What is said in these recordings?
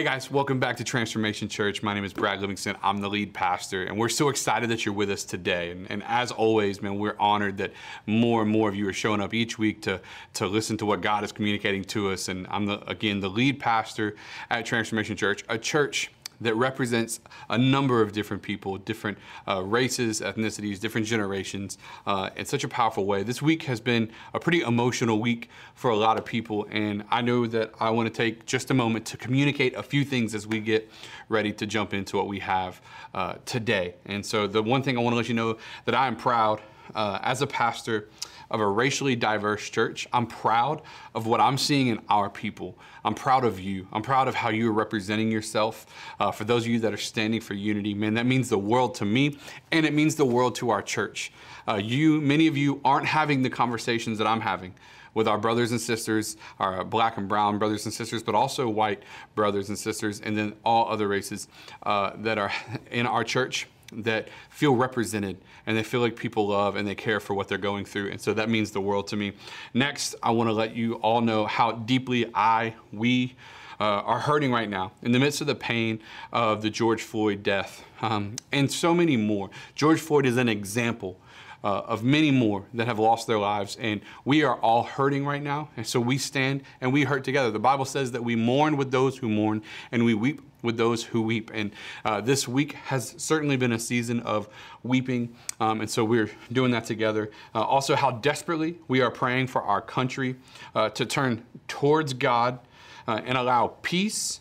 Hey guys, welcome back to Transformation Church. My name is Brad Livingston. I'm the lead pastor, and we're so excited that you're with us today. And, and, as always, man, we're honored that more and more of you are showing up each week to, to listen to what God is communicating to us. And I'm, the, again, the lead pastor at Transformation Church, a church that represents a number of different people, different uh, races, ethnicities, different generations uh, in such a powerful way. This week has been a pretty emotional week for a lot of people, and I know that I want to take just a moment to communicate a few things as we get ready to jump into what we have uh, today. And so, the one thing I want to let you know that I am proud uh, as a pastor of a racially diverse church. I'm proud of what I'm seeing in our people. I'm proud of you. I'm proud of how you're representing yourself. Uh, for those of you that are standing for unity, man, that means the world to me, and it means the world to our church. Uh, you, many of you, aren't having the conversations that I'm having with our brothers and sisters, our black and brown brothers and sisters, but also white brothers and sisters, and then all other races uh, that are in our church that feel represented and they feel like people love and they care for what they're going through. And so that means the world to me. Next, I want to let you all know how deeply I, we, uh, are hurting right now in the midst of the pain of the George Floyd death um, and so many more. George Floyd is an example uh, of many more that have lost their lives. And we are all hurting right now. And so we stand and we hurt together. The Bible says that we mourn with those who mourn and we weep with those who weep. And uh, this week has certainly been a season of weeping. Um, and so we're doing that together. Uh, also, how desperately we are praying for our country uh, to turn towards God uh, and allow peace,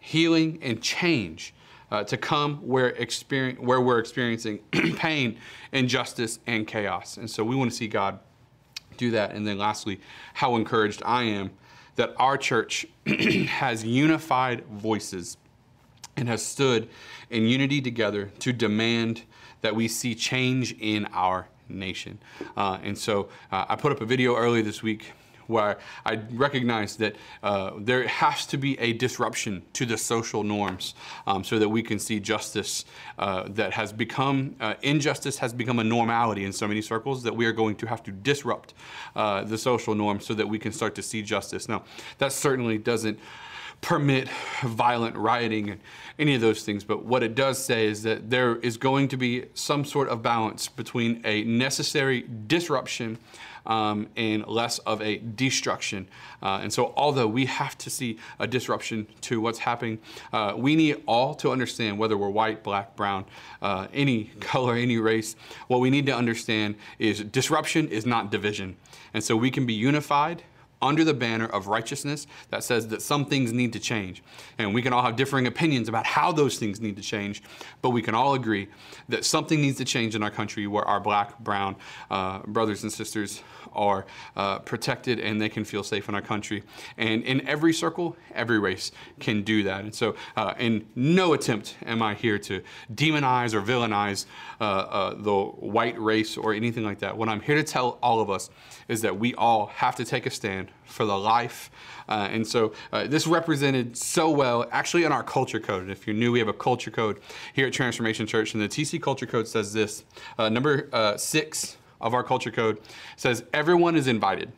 healing, and change uh, to come where, experience, where we're experiencing pain, injustice, and chaos. And so we want to see God do that. And then lastly, how encouraged I am that our church has unified voices and has stood in unity together to demand that we see change in our nation. Uh, and so uh, I put up a video earlier this week where I recognize that uh, there has to be a disruption to the social norms um, so that we can see justice uh, that has become, uh, injustice has become a normality in so many circles that we are going to have to disrupt uh, the social norms so that we can start to see justice. Now, that certainly doesn't permit violent rioting and any of those things. But what it does say is that there is going to be some sort of balance between a necessary disruption um, and less of a destruction. Uh, and so, although we have to see a disruption to what's happening, uh, we need all to understand whether we're white, black, brown, uh, any color, any race. What we need to understand is disruption is not division. And so, we can be unified under the banner of righteousness that says that some things need to change. And we can all have differing opinions about how those things need to change, but we can all agree that something needs to change in our country where our black, brown uh, brothers and sisters are uh, protected and they can feel safe in our country. And in every circle, every race can do that. And so, uh, in no attempt am I here to demonize or villainize uh, uh, the white race or anything like that. What I'm here to tell all of us is that we all have to take a stand for the life. Uh, and so uh, this represented so well actually in our culture code. If you're new, we have a culture code here at Transformation Church. And the TC culture code says this uh, number uh, six of our culture code says, everyone is invited.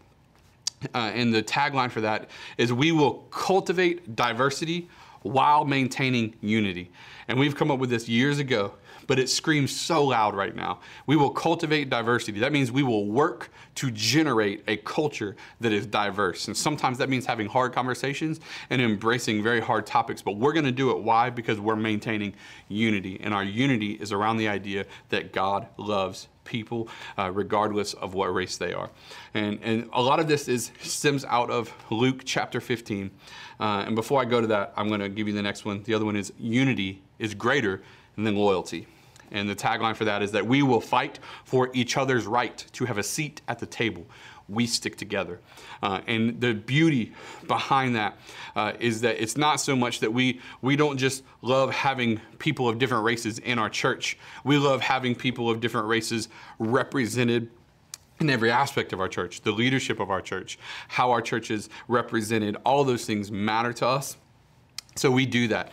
Uh, and the tagline for that is we will cultivate diversity while maintaining unity. And we've come up with this years ago but it screams so loud right now. We will cultivate diversity. That means we will work to generate a culture that is diverse. And sometimes that means having hard conversations and embracing very hard topics, but we're going to do it. Why? Because we're maintaining unity. And our unity is around the idea that God loves people, uh, regardless of what race they are. And, and a lot of this is stems out of Luke chapter 15. Uh, and before I go to that, I'm going to give you the next one. The other one is unity is greater than loyalty. And the tagline for that is that we will fight for each other's right to have a seat at the table. We stick together. Uh, and the beauty behind that uh, is that it's not so much that we, we don't just love having people of different races in our church, we love having people of different races represented in every aspect of our church, the leadership of our church, how our church is represented, all those things matter to us. So we do that.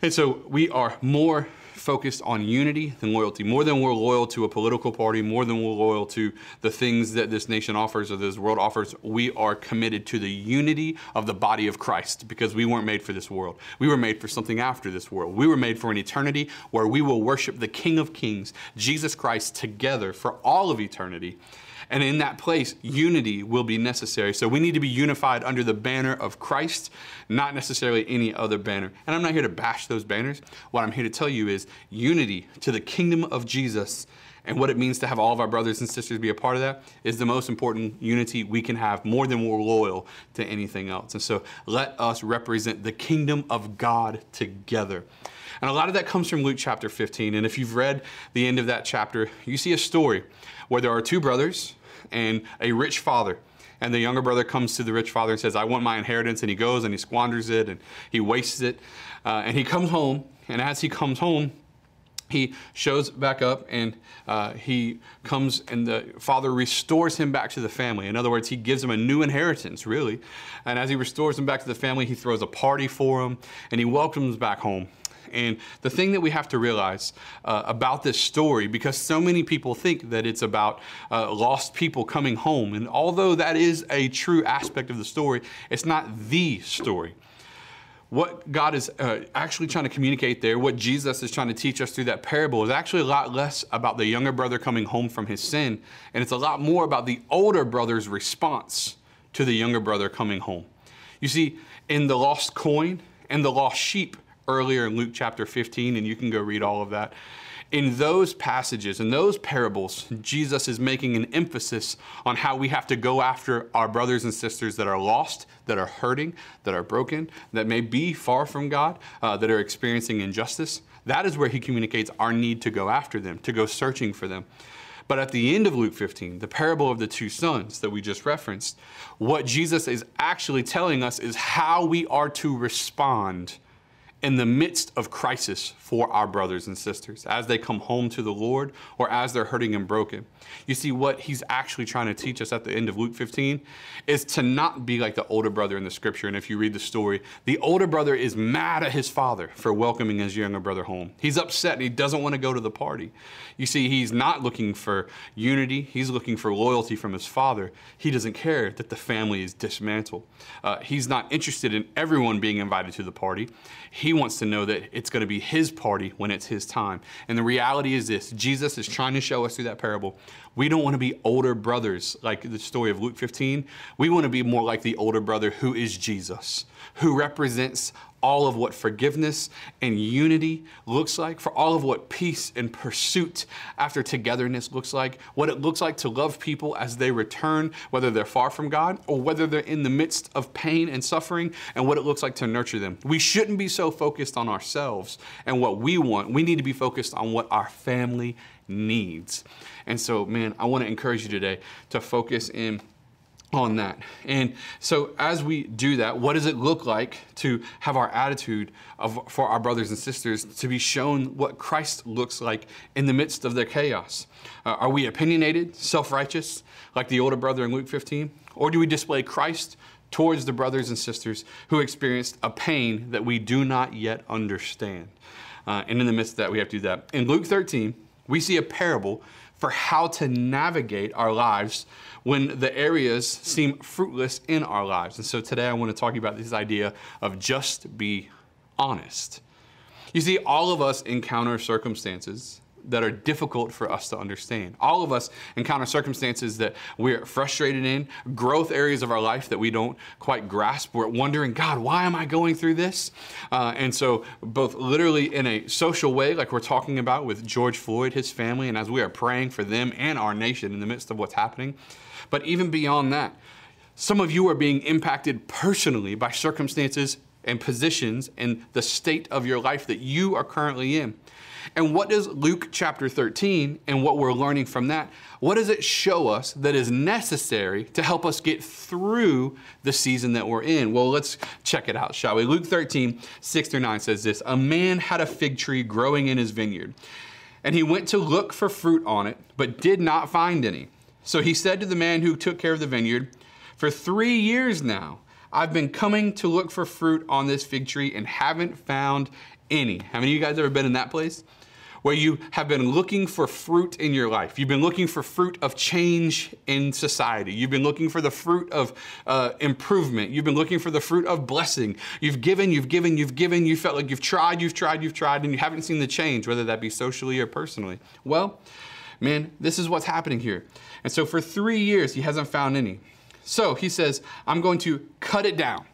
And so we are more focused on unity than loyalty. More than we're loyal to a political party, more than we're loyal to the things that this nation offers or this world offers, we are committed to the unity of the body of Christ because we weren't made for this world. We were made for something after this world. We were made for an eternity where we will worship the King of Kings, Jesus Christ, together for all of eternity. And in that place, unity will be necessary. So we need to be unified under the banner of Christ, not necessarily any other banner. And I'm not here to bash those banners. What I'm here to tell you is unity to the kingdom of Jesus and what it means to have all of our brothers and sisters be a part of that is the most important unity we can have more than we're loyal to anything else. And so let us represent the kingdom of God together. And a lot of that comes from Luke chapter 15. And if you've read the end of that chapter, you see a story where there are two brothers and a rich father. And the younger brother comes to the rich father and says, I want my inheritance. And he goes and he squanders it and he wastes it. Uh, and he comes home. And as he comes home, he shows back up and uh, he comes and the father restores him back to the family. In other words, he gives him a new inheritance, really. And as he restores him back to the family, he throws a party for him and he welcomes back home. And the thing that we have to realize uh, about this story, because so many people think that it's about uh, lost people coming home, and although that is a true aspect of the story, it's not the story what God is uh, actually trying to communicate there, what Jesus is trying to teach us through that parable, is actually a lot less about the younger brother coming home from his sin, and it's a lot more about the older brother's response to the younger brother coming home. You see, in the lost coin and the lost sheep, earlier in Luke chapter 15, and you can go read all of that. In those passages, in those parables, Jesus is making an emphasis on how we have to go after our brothers and sisters that are lost, that are hurting, that are broken, that may be far from God, uh, that are experiencing injustice. That is where he communicates our need to go after them, to go searching for them. But at the end of Luke 15, the parable of the two sons that we just referenced, what Jesus is actually telling us is how we are to respond in the midst of crisis for our brothers and sisters as they come home to the Lord or as they're hurting and broken. You see, what he's actually trying to teach us at the end of Luke 15 is to not be like the older brother in the scripture. And if you read the story, the older brother is mad at his father for welcoming his younger brother home. He's upset and he doesn't want to go to the party. You see, he's not looking for unity, he's looking for loyalty from his father. He doesn't care that the family is dismantled. Uh, he's not interested in everyone being invited to the party. He wants to know that it's going to be his party when it's his time. And the reality is this Jesus is trying to show us through that parable. We don't want to be older brothers like the story of Luke 15. We want to be more like the older brother who is Jesus, who represents all of what forgiveness and unity looks like, for all of what peace and pursuit after togetherness looks like, what it looks like to love people as they return, whether they're far from God or whether they're in the midst of pain and suffering, and what it looks like to nurture them. We shouldn't be so focused on ourselves and what we want. We need to be focused on what our family needs. And so, man, I want to encourage you today to focus in on that. And so as we do that, what does it look like to have our attitude of, for our brothers and sisters to be shown what Christ looks like in the midst of their chaos? Uh, are we opinionated, self-righteous, like the older brother in Luke 15? Or do we display Christ towards the brothers and sisters who experienced a pain that we do not yet understand? Uh, and in the midst of that, we have to do that. In Luke 13, we see a parable for how to navigate our lives when the areas seem fruitless in our lives. And so today I want to talk about this idea of just be honest. You see, all of us encounter circumstances that are difficult for us to understand. All of us encounter circumstances that we're frustrated in, growth areas of our life that we don't quite grasp. We're wondering, God, why am I going through this? Uh, and so, both literally in a social way, like we're talking about with George Floyd, his family, and as we are praying for them and our nation in the midst of what's happening, but even beyond that, some of you are being impacted personally by circumstances and positions and the state of your life that you are currently in. And what does Luke chapter 13 and what we're learning from that, what does it show us that is necessary to help us get through the season that we're in? Well, let's check it out, shall we? Luke 13, 6 through 9 says this A man had a fig tree growing in his vineyard, and he went to look for fruit on it, but did not find any. So he said to the man who took care of the vineyard, For three years now, I've been coming to look for fruit on this fig tree and haven't found any. Have any of you guys ever been in that place? where you have been looking for fruit in your life. You've been looking for fruit of change in society. You've been looking for the fruit of uh, improvement. You've been looking for the fruit of blessing. You've given, you've given, you've given. You felt like you've tried, you've tried, you've tried, and you haven't seen the change, whether that be socially or personally. Well, man, this is what's happening here. And so for three years, he hasn't found any. So he says, I'm going to cut it down.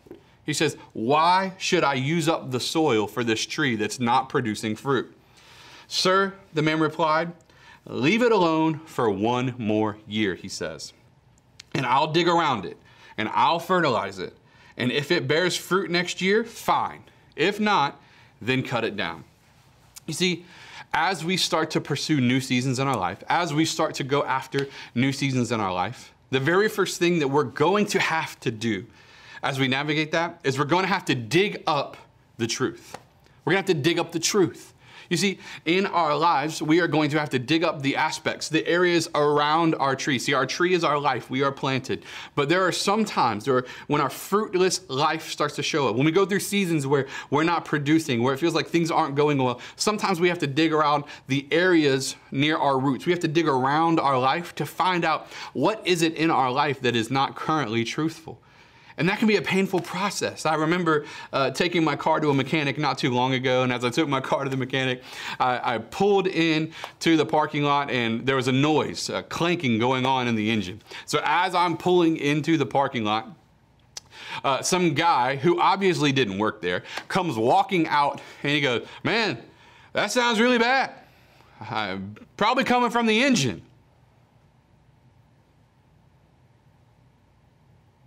He says, Why should I use up the soil for this tree that's not producing fruit? Sir, the man replied, Leave it alone for one more year, he says. And I'll dig around it and I'll fertilize it. And if it bears fruit next year, fine. If not, then cut it down. You see, as we start to pursue new seasons in our life, as we start to go after new seasons in our life, the very first thing that we're going to have to do as we navigate that is we're going to have to dig up the truth. We're going to have to dig up the truth. You see, in our lives, we are going to have to dig up the aspects, the areas around our tree. See, our tree is our life. We are planted. But there are some times where when our fruitless life starts to show up, when we go through seasons where we're not producing, where it feels like things aren't going well, sometimes we have to dig around the areas near our roots. We have to dig around our life to find out what is it in our life that is not currently truthful. And that can be a painful process. I remember uh, taking my car to a mechanic not too long ago, and as I took my car to the mechanic, I, I pulled in to the parking lot, and there was a noise, a clanking going on in the engine. So as I'm pulling into the parking lot, uh, some guy who obviously didn't work there comes walking out, and he goes, "Man, that sounds really bad. probably coming from the engine."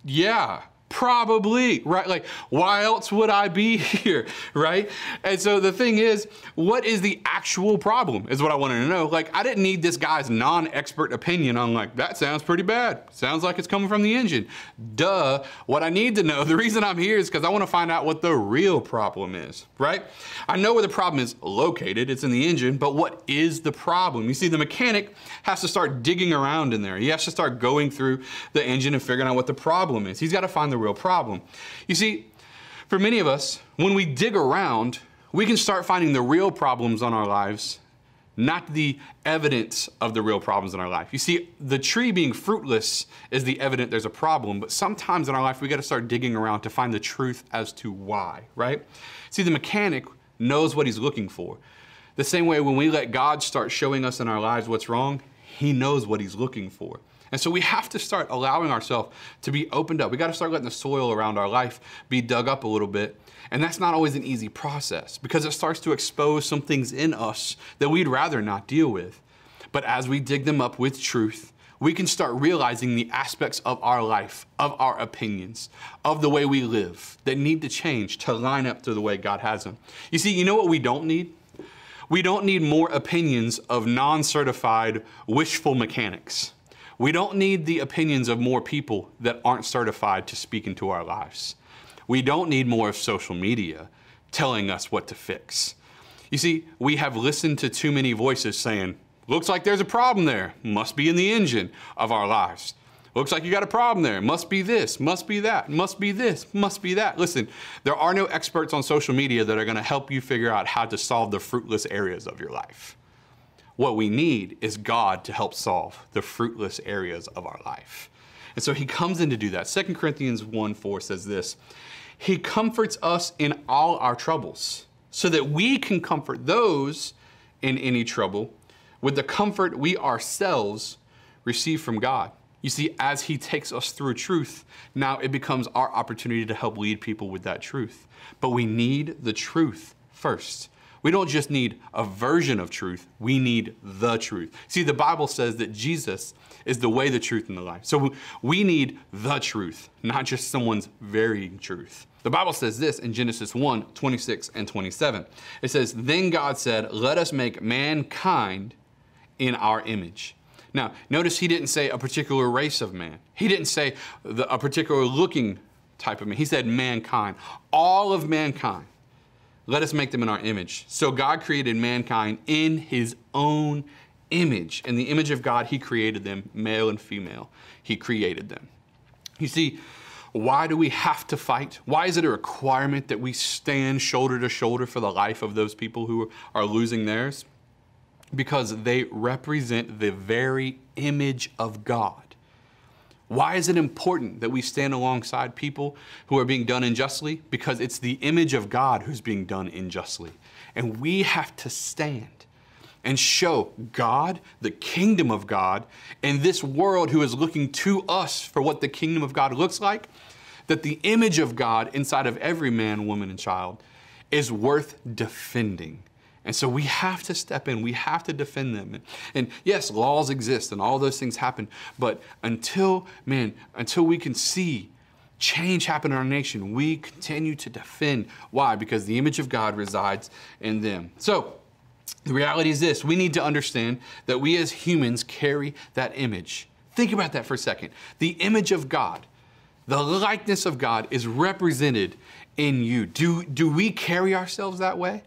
Yeah, Probably, right? Like, why else would I be here, right? And so the thing is, what is the actual problem is what I wanted to know. Like, I didn't need this guy's non expert opinion on, like, that sounds pretty bad. Sounds like it's coming from the engine. Duh. What I need to know, the reason I'm here is because I want to find out what the real problem is, right? I know where the problem is located, it's in the engine, but what is the problem? You see, the mechanic has to start digging around in there. He has to start going through the engine and figuring out what the problem is. He's got to find the real problem. You see, for many of us, when we dig around, we can start finding the real problems on our lives, not the evidence of the real problems in our life. You see, the tree being fruitless is the evidence there's a problem, but sometimes in our life we got to start digging around to find the truth as to why, right? See, the mechanic knows what he's looking for. The same way when we let God start showing us in our lives what's wrong, he knows what he's looking for. And so we have to start allowing ourselves to be opened up. We got to start letting the soil around our life be dug up a little bit. And that's not always an easy process because it starts to expose some things in us that we'd rather not deal with. But as we dig them up with truth, we can start realizing the aspects of our life, of our opinions, of the way we live that need to change to line up to the way God has them. You see, you know what we don't need? We don't need more opinions of non certified, wishful mechanics. We don't need the opinions of more people that aren't certified to speak into our lives. We don't need more of social media telling us what to fix. You see, we have listened to too many voices saying, looks like there's a problem there, must be in the engine of our lives. Looks like you got a problem there. Must be this, must be that, must be this, must be that. Listen, there are no experts on social media that are going to help you figure out how to solve the fruitless areas of your life. What we need is God to help solve the fruitless areas of our life. And so he comes in to do that. 2 Corinthians 1 4 says this He comforts us in all our troubles, so that we can comfort those in any trouble with the comfort we ourselves receive from God. You see, as He takes us through truth, now it becomes our opportunity to help lead people with that truth. But we need the truth first. We don't just need a version of truth, we need the truth. See, the Bible says that Jesus is the way, the truth, and the life. So we need the truth, not just someone's varying truth. The Bible says this in Genesis 1 26 and 27. It says, Then God said, Let us make mankind in our image. Now, notice he didn't say a particular race of man. He didn't say the, a particular looking type of man. He said mankind, all of mankind. Let us make them in our image. So God created mankind in his own image. In the image of God, he created them, male and female. He created them. You see, why do we have to fight? Why is it a requirement that we stand shoulder to shoulder for the life of those people who are losing theirs? Because they represent the very image of God. Why is it important that we stand alongside people who are being done unjustly? Because it's the image of God who's being done unjustly. And we have to stand and show God, the kingdom of God, and this world who is looking to us for what the kingdom of God looks like, that the image of God inside of every man, woman, and child is worth defending. And so we have to step in, we have to defend them. And, and, yes, laws exist and all those things happen, but until, man, until we can see change happen in our nation, we continue to defend. Why? Because the image of God resides in them. So the reality is this we need to understand that we as humans carry that image. Think about that for a second. The image of God, the likeness of God is represented in you. Do, do we carry ourselves that way?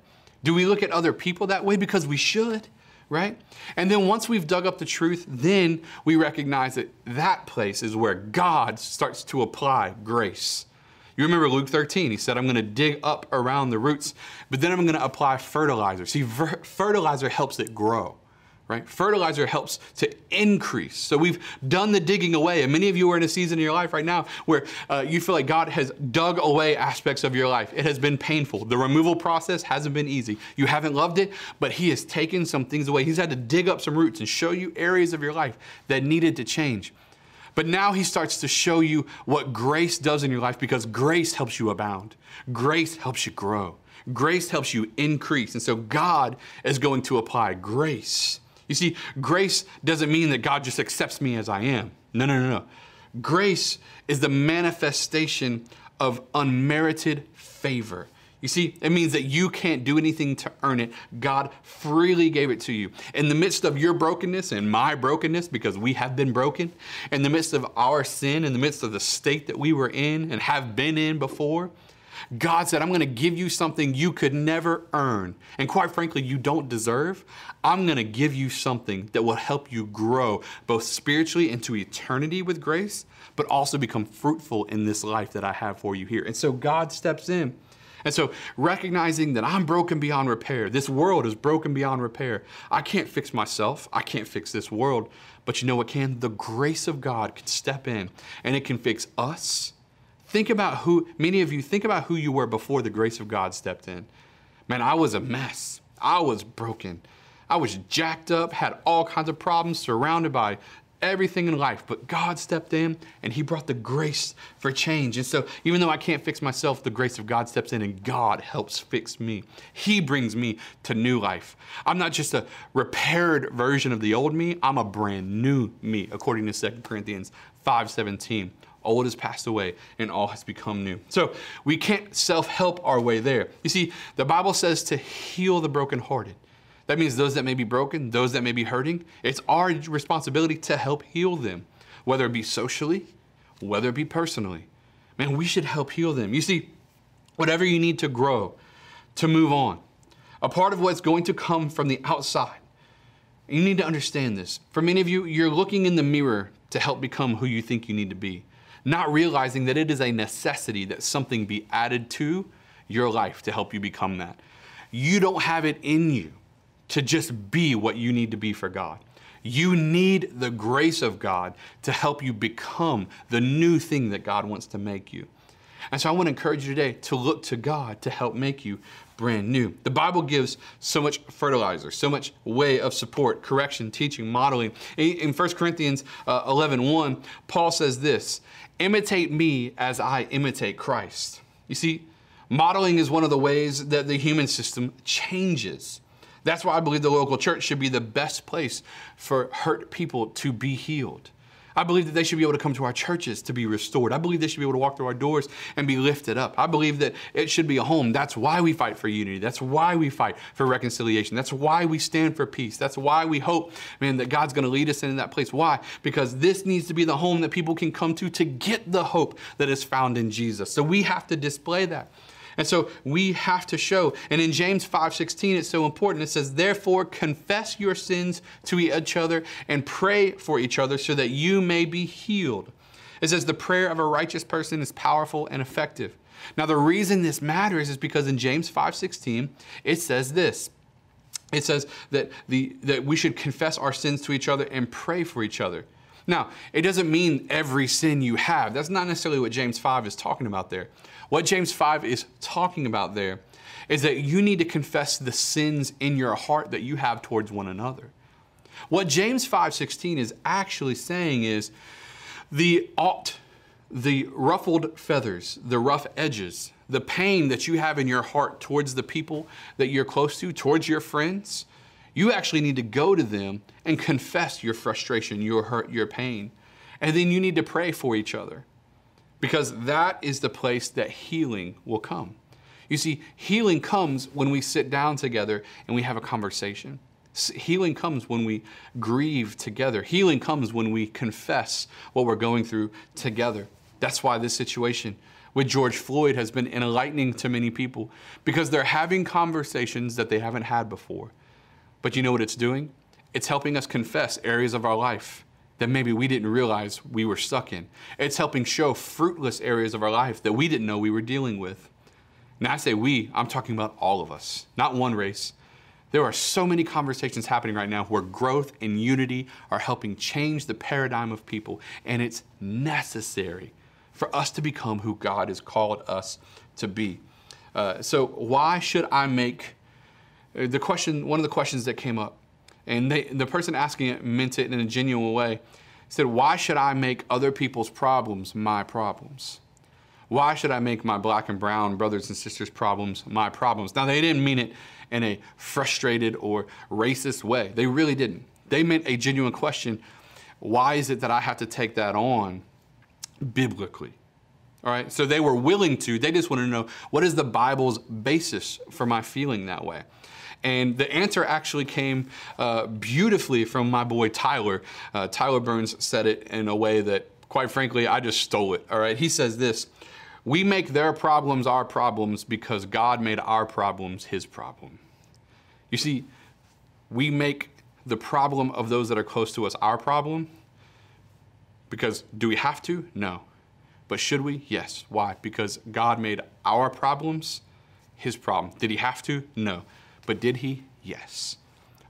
Do we look at other people that way? Because we should, right? And then once we've dug up the truth, then we recognize that that place is where God starts to apply grace. You remember Luke 13, he said, I'm going to dig up around the roots, but then I'm going to apply fertilizer. See, fertilizer helps it grow right? Fertilizer helps to increase. So we've done the digging away, and many of you are in a season in your life right now where uh, you feel like God has dug away aspects of your life. It has been painful. The removal process hasn't been easy. You haven't loved it, but He has taken some things away. He's had to dig up some roots and show you areas of your life that needed to change. But now he starts to show you what grace does in your life because grace helps you abound. Grace helps you grow. Grace helps you increase. And so God is going to apply grace you see, grace doesn't mean that God just accepts me as I am. No, no, no, no. Grace is the manifestation of unmerited favor. You see, it means that you can't do anything to earn it. God freely gave it to you. In the midst of your brokenness and my brokenness, because we have been broken, in the midst of our sin, in the midst of the state that we were in and have been in before, God said, I'm going to give you something you could never earn. And quite frankly, you don't deserve. I'm going to give you something that will help you grow both spiritually into eternity with grace, but also become fruitful in this life that I have for you here. And so God steps in. And so, recognizing that I'm broken beyond repair, this world is broken beyond repair. I can't fix myself, I can't fix this world. But you know what can? The grace of God can step in and it can fix us Think about who, many of you, think about who you were before the grace of God stepped in. Man, I was a mess. I was broken. I was jacked up, had all kinds of problems, surrounded by everything in life. But God stepped in and He brought the grace for change. And so, even though I can't fix myself, the grace of God steps in and God helps fix me. He brings me to new life. I'm not just a repaired version of the old me, I'm a brand new me, according to 2 Corinthians 5:17 old has passed away and all has become new. So we can't self help our way there. You see, the Bible says to heal the brokenhearted. That means those that may be broken, those that may be hurting, it's our responsibility to help heal them, whether it be socially, whether it be personally. Man, we should help heal them. You see, whatever you need to grow, to move on, a part of what's going to come from the outside. You need to understand this. For many of you, you're looking in the mirror to help become who you think you need to be not realizing that it is a necessity that something be added to your life to help you become that. You don't have it in you to just be what you need to be for God. You need the grace of God to help you become the new thing that God wants to make you. And so I want to encourage you today to look to God to help make you brand new. The Bible gives so much fertilizer, so much way of support, correction, teaching, modeling. In 1 Corinthians uh, 11, 1, Paul says this, imitate me as I imitate Christ. You see, modeling is one of the ways that the human system changes. That's why I believe the local church should be the best place for hurt people to be healed. I believe that they should be able to come to our churches to be restored. I believe they should be able to walk through our doors and be lifted up. I believe that it should be a home. That's why we fight for unity. That's why we fight for reconciliation. That's why we stand for peace. That's why we hope, man, that God's going to lead us into that place. Why? Because this needs to be the home that people can come to to get the hope that is found in Jesus. So we have to display that. And so we have to show. And in James 5:16 it's so important. It says, "Therefore confess your sins to each other and pray for each other so that you may be healed." It says the prayer of a righteous person is powerful and effective. Now the reason this matters is because in James 5:16 it says this, it says that, the, that we should confess our sins to each other and pray for each other. Now, it doesn't mean every sin you have. That's not necessarily what James 5 is talking about there. What James 5 is talking about there is that you need to confess the sins in your heart that you have towards one another. What James 5:16 is actually saying is the ought, the ruffled feathers, the rough edges, the pain that you have in your heart towards the people that you're close to, towards your friends, you actually need to go to them and confess your frustration, your hurt, your pain. And then you need to pray for each other because that is the place that healing will come. You see, healing comes when we sit down together and we have a conversation. Healing comes when we grieve together. Healing comes when we confess what we're going through together. That's why this situation with George Floyd has been enlightening to many people because they're having conversations that they haven't had before. But you know what it's doing? It's helping us confess areas of our life that maybe we didn't realize we were stuck in. It's helping show fruitless areas of our life that we didn't know we were dealing with. Now, I say we, I'm talking about all of us, not one race. There are so many conversations happening right now where growth and unity are helping change the paradigm of people, and it's necessary for us to become who God has called us to be. Uh, so, why should I make Uh, the question? One of the questions that came up, and they, the person asking it meant it in a genuine way. Said, "Why should I make other people's problems my problems? Why should I make my black and brown brothers and sisters' problems my problems?" Now, they didn't mean it in a frustrated or racist way. They really didn't. They meant a genuine question. Why is it that I have to take that on biblically. All right, so they were willing to, they just wanted to know what is the Bible's basis for my feeling that way? And the answer actually came uh, beautifully from my boy Tyler. Uh, Tyler Burns said it in a way that, quite frankly, I just stole it. All right, he says this We make their problems our problems because God made our problems his problem. You see, we make the problem of those that are close to us our problem because do we have to? No. But should we? Yes. Why? Because God made our problems his problem. Did he have to? No. But did he? Yes.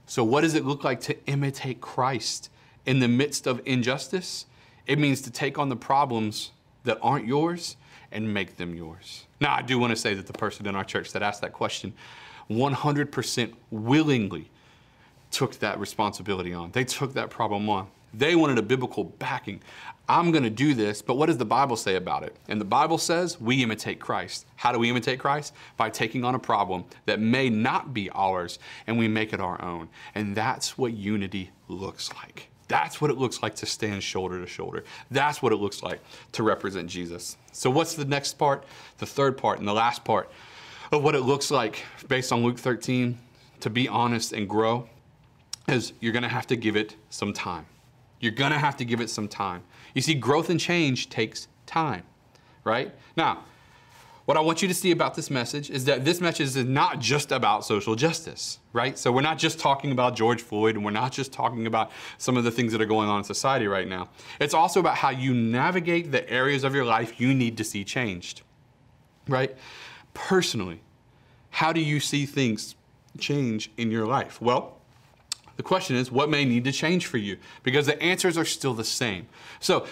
So, what does it look like to imitate Christ in the midst of injustice? It means to take on the problems that aren't yours and make them yours. Now, I do want to say that the person in our church that asked that question 100% willingly took that responsibility on. They took that problem on. They wanted a biblical backing. I'm going to do this, but what does the Bible say about it? And the Bible says we imitate Christ. How do we imitate Christ? By taking on a problem that may not be ours and we make it our own. And that's what unity looks like. That's what it looks like to stand shoulder to shoulder. That's what it looks like to represent Jesus. So, what's the next part? The third part and the last part of what it looks like based on Luke 13 to be honest and grow is you're going to have to give it some time. You're to have to give it some time. You see, growth and change takes time, right? Now, what I want you to see about this message is that this message is not just about social justice, right? So we're not just talking about George Floyd and we're not just talking about some of the things that are going on in society right now. It's also about how you navigate the areas of your life you need to see changed, right? Personally, how do you see things change in your life? Well, the question is, what may need to change for you? Because the answers are still the same. So,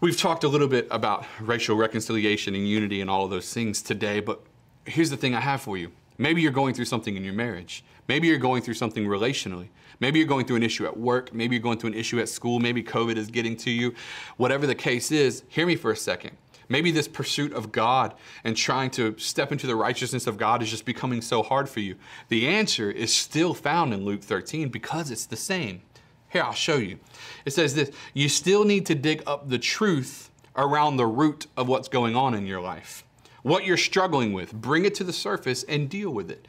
we've talked a little bit about racial reconciliation and unity and all of those things today, but here's the thing I have for you. Maybe you're going through something in your marriage. Maybe you're going through something relationally. Maybe you're going through an issue at work. Maybe you're going through an issue at school. Maybe COVID is getting to you. Whatever the case is, hear me for a second. Maybe this pursuit of God and trying to step into the righteousness of God is just becoming so hard for you. The answer is still found in Luke 13 because it's the same. Here, I'll show you. It says this You still need to dig up the truth around the root of what's going on in your life. What you're struggling with, bring it to the surface and deal with it,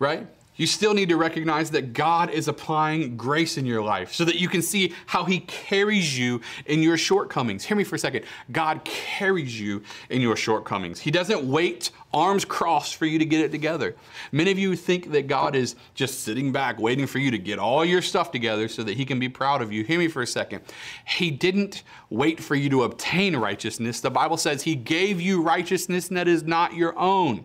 right? You still need to recognize that God is applying grace in your life so that you can see how He carries you in your shortcomings. Hear me for a second. God carries you in your shortcomings. He doesn't wait, arms crossed, for you to get it together. Many of you think that God is just sitting back, waiting for you to get all your stuff together so that He can be proud of you. Hear me for a second. He didn't wait for you to obtain righteousness. The Bible says He gave you righteousness that is not your own.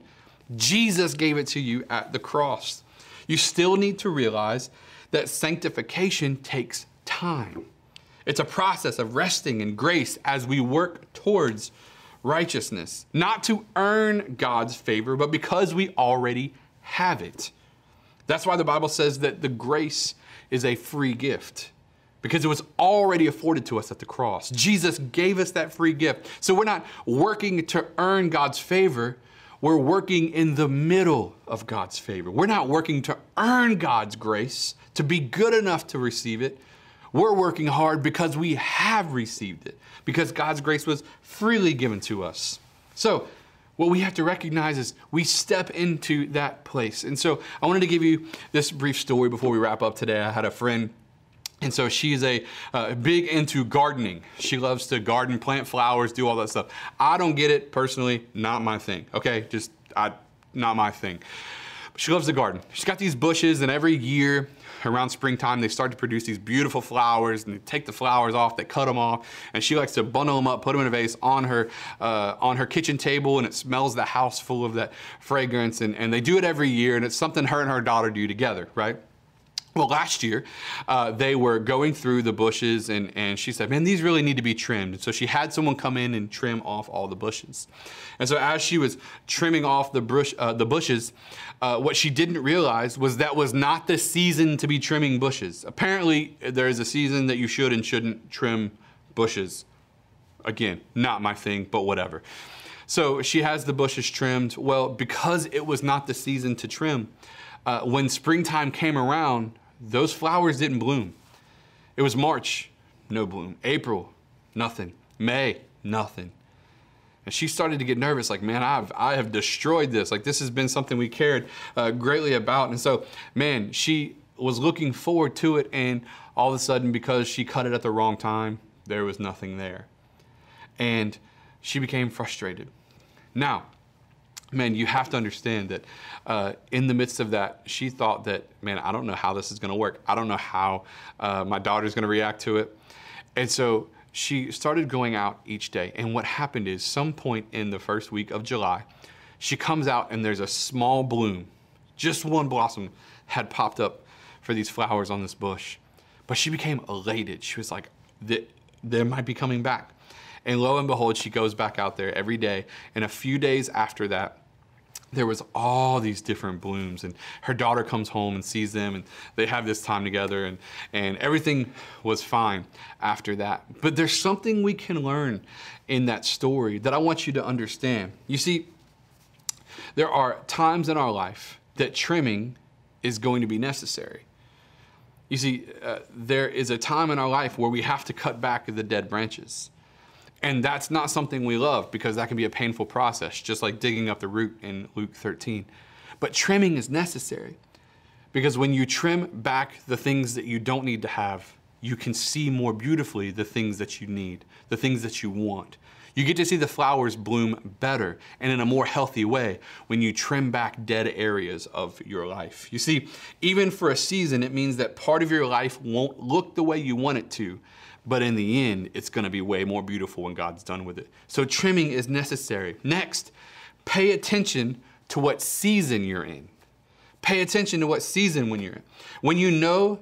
Jesus gave it to you at the cross. You still need to realize that sanctification takes time. It's a process of resting in grace as we work towards righteousness, not to earn God's favor, but because we already have it. That's why the Bible says that the grace is a free gift because it was already afforded to us at the cross. Jesus gave us that free gift. So we're not working to earn God's favor. We're working in the middle of God's favor. We're not working to earn God's grace, to be good enough to receive it. We're working hard because we have received it, because God's grace was freely given to us. So, what we have to recognize is we step into that place. And so, I wanted to give you this brief story before we wrap up today. I had a friend and so she's a uh, big into gardening. She loves to garden, plant flowers, do all that stuff. I don't get it personally, not my thing. Okay, just I, not my thing. But she loves the garden. She's got these bushes, and every year around springtime, they start to produce these beautiful flowers, and they take the flowers off, they cut them off, and she likes to bundle them up, put them in a vase on her uh, on her kitchen table, and it smells the house full of that fragrance. And, and they do it every year, and it's something her and her daughter do together, right? Well, last year, uh, they were going through the bushes, and, and she said, Man, these really need to be trimmed. And so she had someone come in and trim off all the bushes. And so, as she was trimming off the, bush, uh, the bushes, uh, what she didn't realize was that was not the season to be trimming bushes. Apparently, there is a season that you should and shouldn't trim bushes. Again, not my thing, but whatever. So she has the bushes trimmed. Well, because it was not the season to trim, uh, when springtime came around, those flowers didn't bloom. It was March, no bloom. April, nothing. May, nothing. And she started to get nervous, like, man, I've I have destroyed this. Like this has been something we cared uh, greatly about. And so, man, she was looking forward to it, and all of a sudden, because she cut it at the wrong time, there was nothing there. And she became frustrated. Now, man, you have to understand that uh, in the midst of that, she thought that, man, I don't know how this is going to work. I don't know how uh, my daughter's going to react to it. And so she started going out each day. And what happened is, some point in the first week of July, she comes out and there's a small bloom, just one blossom had popped up for these flowers on this bush. But she became elated. She was like, they might be coming back. And lo and behold, she goes back out there every day. And a few days after that, there was all these different blooms and her daughter comes home and sees them and they have this time together and, and everything was fine after that. But there's something we can learn in that story that i want you to understand. You see there are times in our life that trimming is going to be necessary. You see uh, there is a time in our life where we have to cut back the dead branches and that's not something we love because that can be a painful process, just like digging up the root in Luke 13. But trimming is necessary because when you trim back the things that you don't need to have, you can see more beautifully the things that you need, the things that you want. You get to see the flowers bloom better and in a more healthy way when you trim back dead areas of your life. You see, even for a season, it means that part of your life won't look the way you want it to, but in the end, it's gonna be way more beautiful when God's done with it. So trimming is necessary. Next, pay attention to what season you're in. Pay attention to what season when you're in. When you know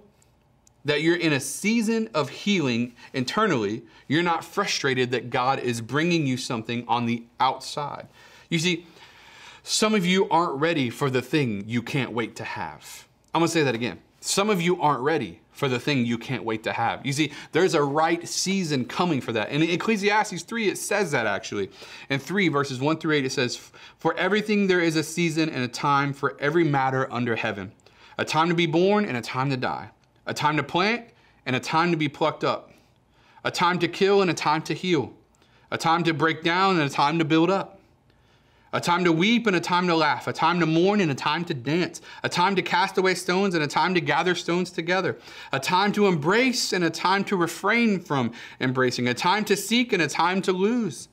that you're in a season of healing internally, you're not frustrated that God is bringing you something on the outside. You see, some of you aren't ready for the thing you can't wait to have. I'm gonna say that again. Some of you aren't ready for the thing you can't wait to have. You see, there's a right season coming for that. And in Ecclesiastes 3, it says that actually. In 3, verses 1 through 8, it says, For everything there is a season and a time for every matter under heaven, a time to be born and a time to die, a time to plant and a time to be plucked up, a time to kill and a time to heal, a time to break down and a time to build up a time to weep and a time to laugh, a time to mourn and a time to dance, a time to cast away stones and a time to gather stones together, a time to embrace and a time to refrain from embracing, a time to seek and a time to lose,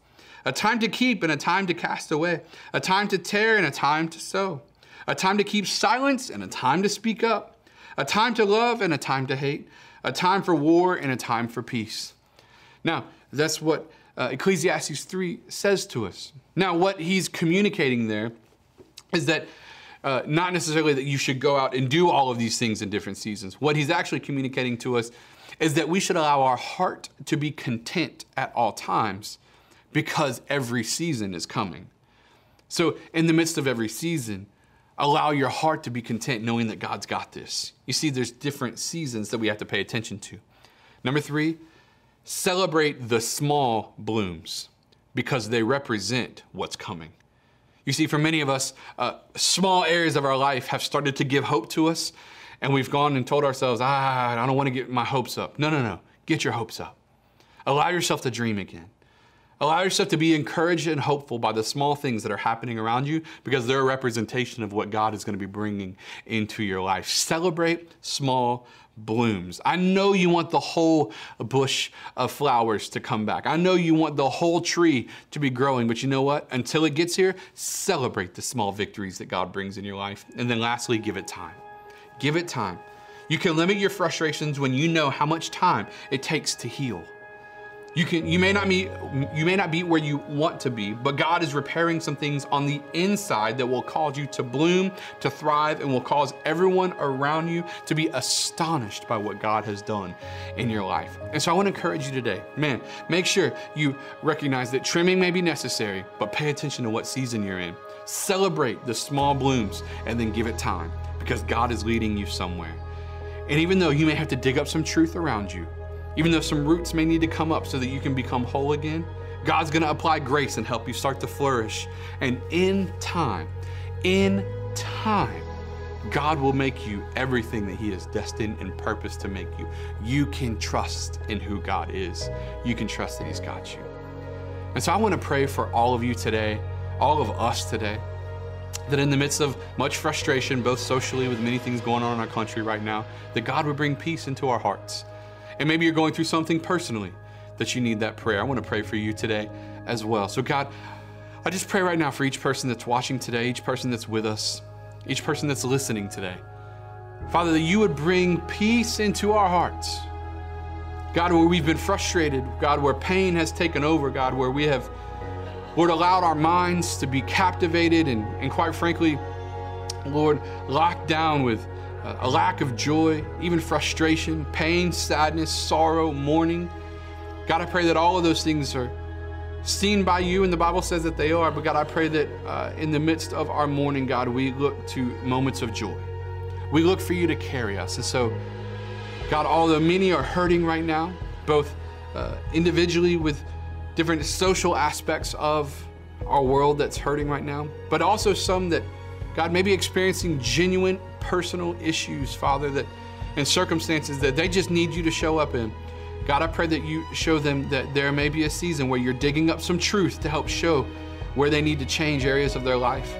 a time to keep and a time to cast away, a time to tear and a time to sow, a time to keep silence and a time to speak up, a time to love and a time to hate, a time for war and a time for peace. Now, that's what uh, Ecclesiastes 3 says to us. Now, what he's communicating there is that uh, not necessarily that you should go out and do all of these things in different seasons. What he's actually communicating to us is that we should allow our heart to be content at all times because every season is coming. So, in the midst of every season, allow your heart to be content knowing that God's got this. You see, there's different seasons that we have to pay attention to. Number three, celebrate the small blooms because they represent what's coming. You see, for many of us, uh, small areas of our life have started to give hope to us, and we've gone and told ourselves, ah, I don't want to get my hopes up. No, no, no. Get your hopes up. Allow yourself to dream again. Allow yourself to be encouraged and hopeful by the small things that are happening around you because they're a representation of what God is going to be bringing into your life. Celebrate small blooms. I know you want the whole bush of flowers to come back. I know you want the whole tree to be growing, but you know what? Until it gets here, celebrate the small victories that God brings in your life. And then lastly, give it time. Give it time. You can limit your frustrations when you know how much time it takes to heal. You can you may not be you may not be where you want to be, but God is repairing some things on the inside that will cause you to bloom, to thrive, and will cause everyone around you to be astonished by what God has done in your life. And so I want to encourage you today, man, make sure you recognize that trimming may be necessary, but pay attention to what season you're in. Celebrate the small blooms and then give it time because God is leading you somewhere. And even though you may have to dig up some truth around you, even though some roots may need to come up so that you can become whole again, God's gonna apply grace and help you start to flourish. And in time, in time, God will make you everything that He is destined and purposed to make you. You can trust in who God is. You can trust that He's got you. And so I want to pray for all of you today, all of us today, that in the midst of much frustration, both socially with many things going on in our country right now, that God would bring peace into our hearts and maybe you're going through something personally that you need that prayer. I want to pray for you today as well. So, God, I just pray right now for each person that's watching today, each person that's with us, each person that's listening today. Father, that you would bring peace into our hearts. God, where we've been frustrated, God, where pain has taken over, God, where we have, Lord, allowed our minds to be captivated and, and quite frankly, Lord, locked down with a lack of joy, even frustration, pain, sadness, sorrow, mourning. God, I pray that all of those things are seen by you, and the Bible says that they are. But God, I pray that uh, in the midst of our mourning, God, we look to moments of joy. We look for you to carry us. And so, God, although many are hurting right now, both uh, individually with different social aspects of our world that's hurting right now, but also some that, God, may be experiencing genuine personal issues, Father, that and circumstances that they just need you to show up in. God, I pray that you show them that there may be a season where you're digging up some truth to help show where they need to change areas of their life.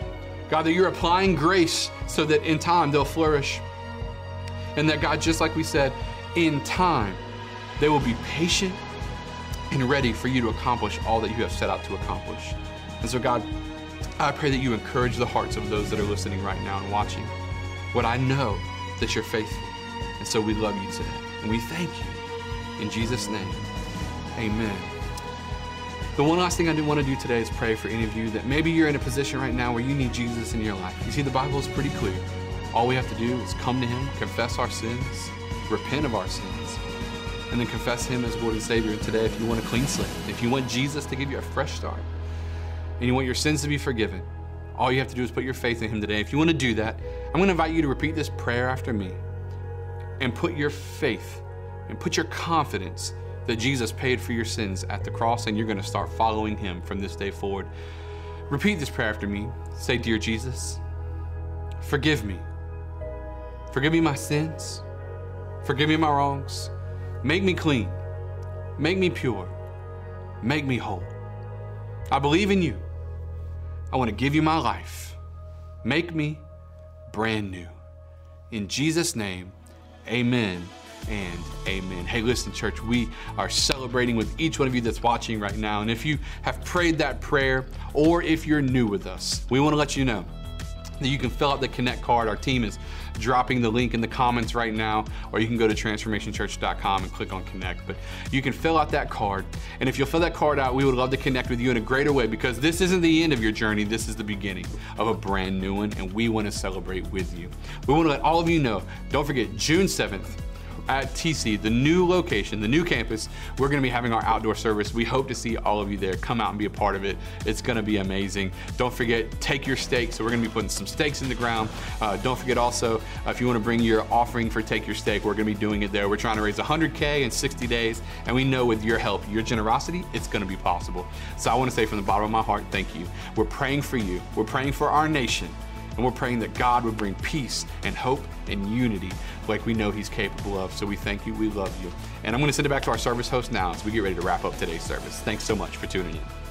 God, that you're applying grace so that in time they'll flourish. And that, God, just like we said, in time they will be patient and ready for you to accomplish all that you have set out to accomplish. And so, God, I pray that you encourage the hearts of those that are listening right now and watching. What I know that you're faithful. And so we love you today. And we thank you. In Jesus' name, amen. The one last thing I do want to do today is pray for any of you that maybe you're in a position right now where you need Jesus in your life. You see, the Bible is pretty clear. All we have to do is come to Him, confess our sins, repent of our sins, and then confess Him as Lord and Savior. And today, if you want a clean slate, if you want Jesus to give you a fresh start, and you want your sins to be forgiven, all you have to do is put your faith in Him today. If you want to do that, I'm going to invite you to repeat this prayer after me and put your faith and put your confidence that Jesus paid for your sins at the cross and you're going to start following Him from this day forward. Repeat this prayer after me. Say, Dear Jesus, forgive me. Forgive me my sins. Forgive me my wrongs. Make me clean. Make me pure. Make me whole. I believe in you. I want to give you my life. Make me brand new. In Jesus' name, amen and amen. Hey, listen, church, we are celebrating with each one of you that's watching right now. And if you have prayed that prayer or if you're new with us, we want to let you know you can fill out the Connect card. Our team is dropping the link in the comments right now, or you can go to transformationchurch.com and click on Connect. But you can fill out that card. And if you'll fill that card out, we would love to connect with you in a greater way because this isn't the end of your journey. This is the beginning of a brand new one, and we want to celebrate with you. We want to let all of you know, don't forget, June 7th, at TC, the new location, the new campus, we're gonna be having our outdoor service. We hope to see all of you there. Come out and be a part of it. It's gonna be amazing. Don't forget, take your stakes. So we're gonna be putting some stakes in the ground. Uh, don't forget also, uh, if you wanna bring your offering for Take Your Stake, we're gonna be doing it there. We're trying to raise 100K in 60 days, and we know with your help, your generosity, it's gonna be possible. So I wanna say from the bottom of my heart, thank you. We're praying for you. We're praying for our nation. And we're praying that God would bring peace and hope and unity like we know He's capable of. So we thank you, we love you. And I'm going to send it back to our service host now as we get ready to wrap up today's service. Thanks so much for tuning in.